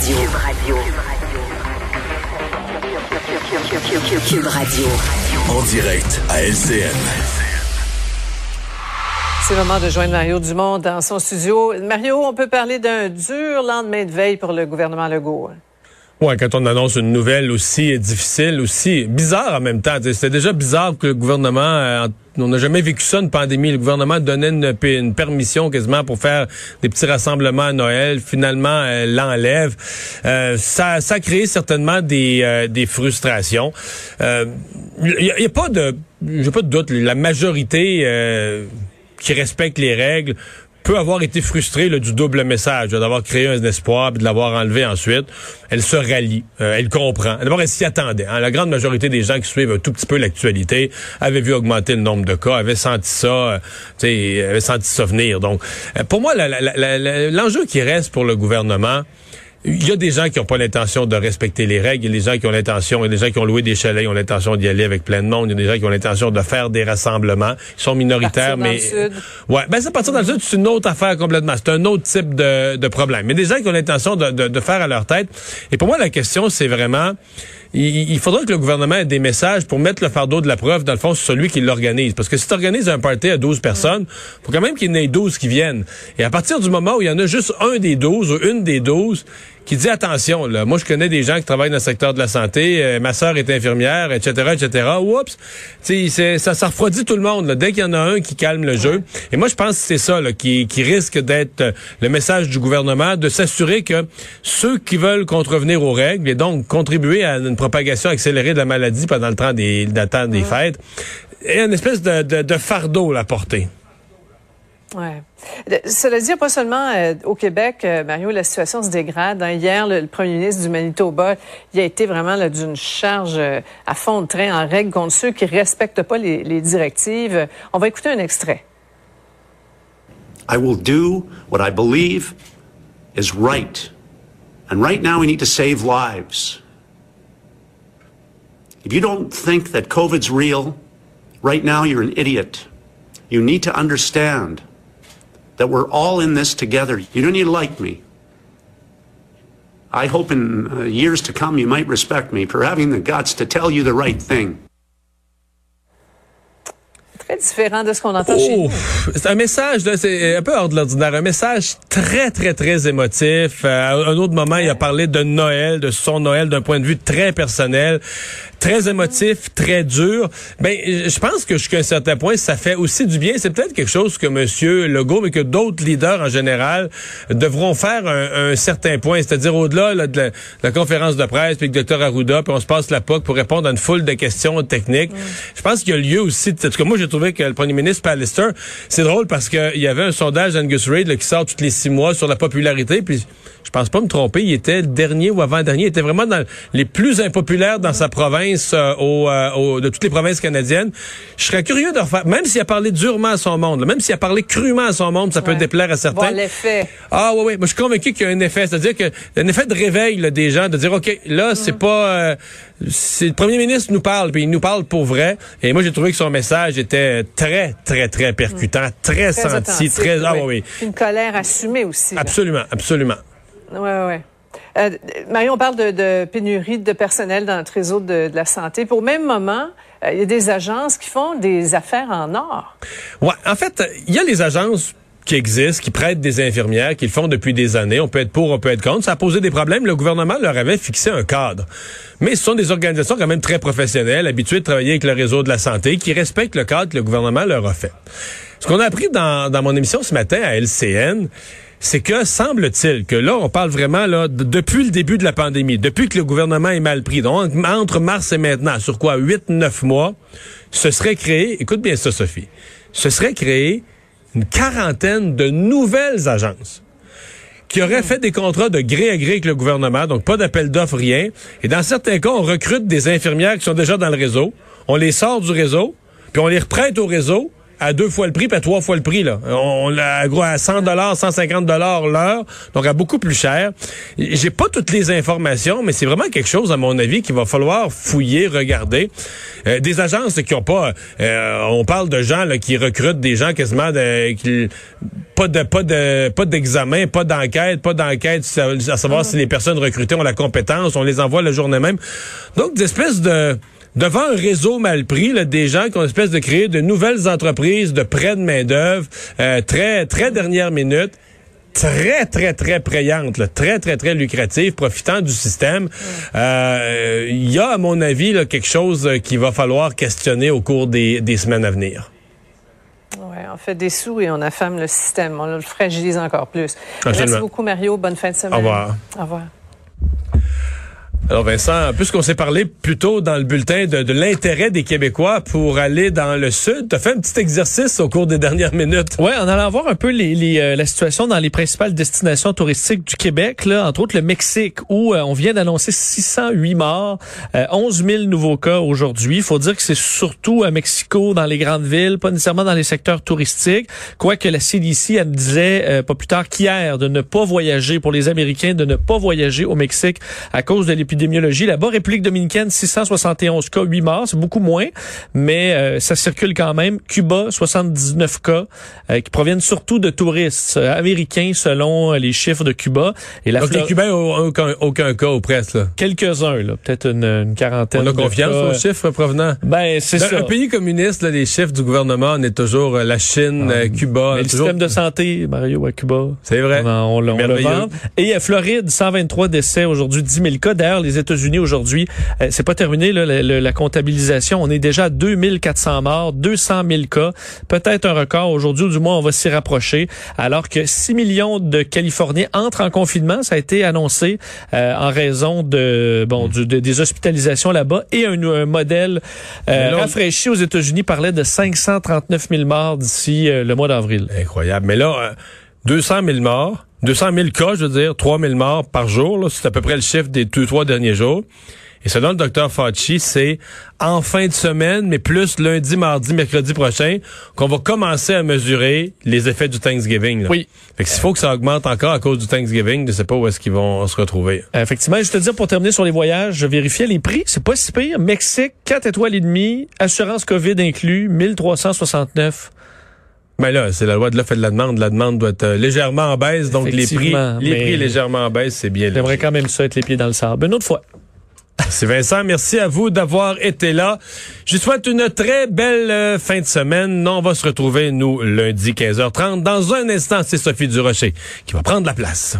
Cube Radio. Cube Radio. En direct à LCN. C'est le moment de joindre Mario Dumont dans son studio. Mario, on peut parler d'un dur lendemain de veille pour le gouvernement Legault. Ouais, quand on annonce une nouvelle aussi difficile, aussi bizarre en même temps. C'était déjà bizarre que le gouvernement, euh, on n'a jamais vécu ça, une pandémie. Le gouvernement donnait une, une permission quasiment pour faire des petits rassemblements à Noël. Finalement, euh, l'enlève. Euh, ça, ça a créé certainement des, euh, des frustrations. Il n'y a, pas de, j'ai pas de doute, la majorité euh, qui respecte les règles peut avoir été frustrée là, du double message, d'avoir créé un espoir puis de l'avoir enlevé ensuite. Elle se rallie, euh, elle comprend. D'abord, elle s'y attendait. hein. La grande majorité des gens qui suivent un tout petit peu l'actualité avaient vu augmenter le nombre de cas, avaient senti ça, euh, avaient senti ça venir. Donc, euh, pour moi, l'enjeu qui reste pour le gouvernement, il y a des gens qui n'ont pas l'intention de respecter les règles, il y a des gens qui ont l'intention, il y a des gens qui ont loué des chalets, ils ont l'intention d'y aller avec plein de monde, il y a des gens qui ont l'intention de faire des rassemblements. Ils sont minoritaires, mais... sud. Ouais, ben ça partir dans le sud, c'est une autre affaire complètement. C'est un autre type de, de problème. Mais des gens qui ont l'intention de, de, de faire à leur tête. Et pour moi, la question, c'est vraiment, il, il faudrait que le gouvernement ait des messages pour mettre le fardeau de la preuve, dans le fond, sur celui qui l'organise. Parce que si tu organises un party à 12 personnes, faut quand même qu'il y en ait 12 qui viennent. Et à partir du moment où il y en a juste un des 12 ou une des 12 qui dit attention, là, moi je connais des gens qui travaillent dans le secteur de la santé, euh, ma sœur est infirmière, etc., etc. Oups, c'est- ça, ça refroidit tout le monde. là. Dès qu'il y en a un qui calme le jeu. Et moi je pense que c'est ça là, qui, qui risque d'être euh, le message du gouvernement, de s'assurer que ceux qui veulent contrevenir aux règles et donc contribuer à une propagation accélérée de la maladie pendant le temps des, temps des fêtes, aient une espèce de, de, de fardeau à porter. Ouais. Cela dit, pas seulement euh, au Québec, euh, Mario, la situation se dégrade. hein. Hier, le, le premier ministre du Manitoba, il a été vraiment d'une charge euh, à fond de train en règle contre ceux qui respectent pas les, les directives. On va écouter un extrait. I will do what I believe is right. And right now we need to save lives. If you don't think that COVID's real, right now you're an idiot. You need to understand that we're all in this together. You don't need to like me. I hope in uh, years to come you might respect me for having the guts to tell you the right thing. Très différent de ce qu'on entend chez Oh, nous. c'est un message, là, c'est un peu hors de l'ordinaire, un message très, très, très émotif. Euh, à un autre moment, il a parlé de Noël, de son Noël d'un point de vue très personnel, très émotif, très dur. Ben, je pense que jusqu'à un certain point, ça fait aussi du bien. C'est peut-être quelque chose que Monsieur Legault, mais que d'autres leaders en général devront faire un, un certain point. C'est-à-dire au-delà là, de, la, de la conférence de presse, puis le Dr Arruda, puis on se passe la POC pour répondre à une foule de questions techniques. Je pense qu'il y a lieu aussi. En tout cas, moi, j'ai trouvé que le premier ministre Pallister, c'est drôle parce qu'il y avait un sondage d'Angus Reid là, qui sort tous les six mois sur la popularité, puis je pense pas me tromper, il était dernier ou avant-dernier, il était vraiment dans les plus impopulaires dans sa province, euh, au, euh, au- de toutes les provinces canadiennes. Je serais curieux de refaire, même s'il a parlé durement à son monde, là, même s'il a parlé crûment à son monde, ça peut Ouais. déplaire à certains. Voir l'effet. Ah oui, oui. Moi, je suis convaincu qu'il y a un effet. C'est-à-dire que un effet de réveil là, des gens, de dire, OK, là, c'est pas... euh, c'est le premier ministre nous parle, puis il nous parle pour vrai. Et moi, j'ai trouvé que son message était très, très, très percutant, très, Très senti, très... Ah oui. Une colère assumée aussi. là. Absolument, absolument. Oui, oui. Euh, Mario, on parle de, de pénurie de personnel dans notre réseau de, de la santé. Puis au même moment, euh, il y a des agences qui font des affaires en or. Ouais, en fait, il y a les agences qui existent, qui prêtent des infirmières, qui le font depuis des années. On peut être pour, on peut être contre. Ça a posé des problèmes. Le gouvernement leur avait fixé un cadre. Mais ce sont des organisations quand même très professionnelles, habituées de travailler avec le réseau de la santé, qui respectent le cadre que le gouvernement leur a fait. Ce qu'on a appris dans, dans mon émission ce matin à LCN, c'est que semble-t-il que là, on parle vraiment là de- depuis le début de la pandémie, depuis que le gouvernement est mal pris, donc entre mars et maintenant, sur quoi, 8-9 mois, ce serait créé, écoute bien ça, Sophie, ce serait créé une quarantaine de nouvelles agences qui auraient fait des contrats de gré à gré avec le gouvernement, donc pas d'appel d'offres, rien. Et dans certains cas, on recrute des infirmières qui sont déjà dans le réseau, on les sort du réseau, puis on les reprête au réseau à deux fois le prix, puis à trois fois le prix. Là. On l'a gros à 100 dollars, 150 dollars l'heure, donc à beaucoup plus cher. J'ai pas toutes les informations, mais c'est vraiment quelque chose, à mon avis, qu'il va falloir fouiller, regarder. Euh, des agences qui ont pas... Euh, on parle de gens là, qui recrutent des gens quasiment de... Qui, pas de pas de pas d'examen, pas d'enquête, pas d'enquête à savoir si les personnes recrutées ont la compétence, on les envoie le journée même. Donc des espèces de devant un réseau mal pris, là, des gens qui ont espèce de créer de nouvelles entreprises de prêt de main-d'œuvre, euh, très, très dernière minute très, très, très prayante, très, très, très lucrative, profitant du système. Euh, il y a, à mon avis, là, quelque chose qu'il va falloir questionner au cours des, des semaines à venir. Oui, on fait des sous et on affame le système. On le fragilise encore plus. Merci beaucoup, Mario. Bonne fin de semaine. Au revoir. Au revoir. Alors Vincent, puisqu'on s'est parlé plus tôt dans le bulletin de, de l'intérêt des Québécois pour aller dans le sud, tu as fait un petit exercice au cours des dernières minutes. Oui, en allant voir un peu les, les, euh, la situation dans les principales destinations touristiques du Québec, là, entre autres le Mexique, où euh, on vient d'annoncer 608 morts, euh, 11 000 nouveaux cas aujourd'hui. Il faut dire que c'est surtout à Mexico, dans les grandes villes, pas nécessairement dans les secteurs touristiques, quoique la CDC elle disait euh, pas plus tard qu'hier de ne pas voyager, pour les Américains, de ne pas voyager au Mexique à cause de l'épidémie épidémiologie. Là-bas, République dominicaine, 671 cas, 8 morts, c'est beaucoup moins, mais euh, ça circule quand même. Cuba, 79 cas, euh, qui proviennent surtout de touristes euh, américains selon les chiffres de Cuba. Et la Donc les Cubains n'ont aucun, aucun, cas au presse, là? Quelques-uns, là, peut-être une, une, quarantaine. On a confiance aux chiffres provenant? Ben, c'est ça. Un pays communiste, là, les chiffres du gouvernement, on est toujours la Chine, ah, Cuba. Mais le système de santé, Mario, à Cuba. C'est vrai. On, on, le vend. Et à Floride, 123 décès aujourd'hui, 10 000 cas. D'ailleurs, les États-Unis aujourd'hui, euh, c'est pas terminé là, la, la, comptabilisation. On est déjà à 2400 morts, 200 000 cas, peut-être un record aujourd'hui, ou du moins on va s'y rapprocher. Alors que 6 millions de Californiens entrent en confinement, ça a été annoncé euh, en raison de bon du, de, des hospitalisations là-bas et un, un modèle euh, rafraîchi aux États-Unis parlait de 539 000 morts d'ici euh, le mois d'avril. Incroyable. Mais là, 200 000 morts 200 000 cas, je veux dire, 3 000 morts par jour. C'est à peu près le chiffre des deux, trois derniers jours. Et selon le docteur Fauci, c'est en fin de semaine, mais plus lundi, mardi, mercredi prochain, qu'on va commencer à mesurer les effets du Thanksgiving. Là. Oui. Fait que s'il faut que ça augmente encore à cause du Thanksgiving, je sais pas où est-ce qu'ils vont se retrouver. Effectivement, je te dis pour terminer sur les voyages, je vérifiais les prix, c'est pas si pire. Mexique, 4 étoiles et demie, assurance COVID inclus, 1369. Mais là, c'est la loi de l'offre et de la demande. La demande doit être euh, légèrement en baisse, donc les prix, les prix légèrement en baisse, c'est bien. J'aimerais quand même ça être les pieds dans le sable. Une autre fois. C'est Vincent, merci à vous d'avoir été là. Je vous souhaite une très belle euh, fin de semaine. On va se retrouver, nous, lundi 15h30. Dans un instant, c'est Sophie Durocher qui va prendre la place.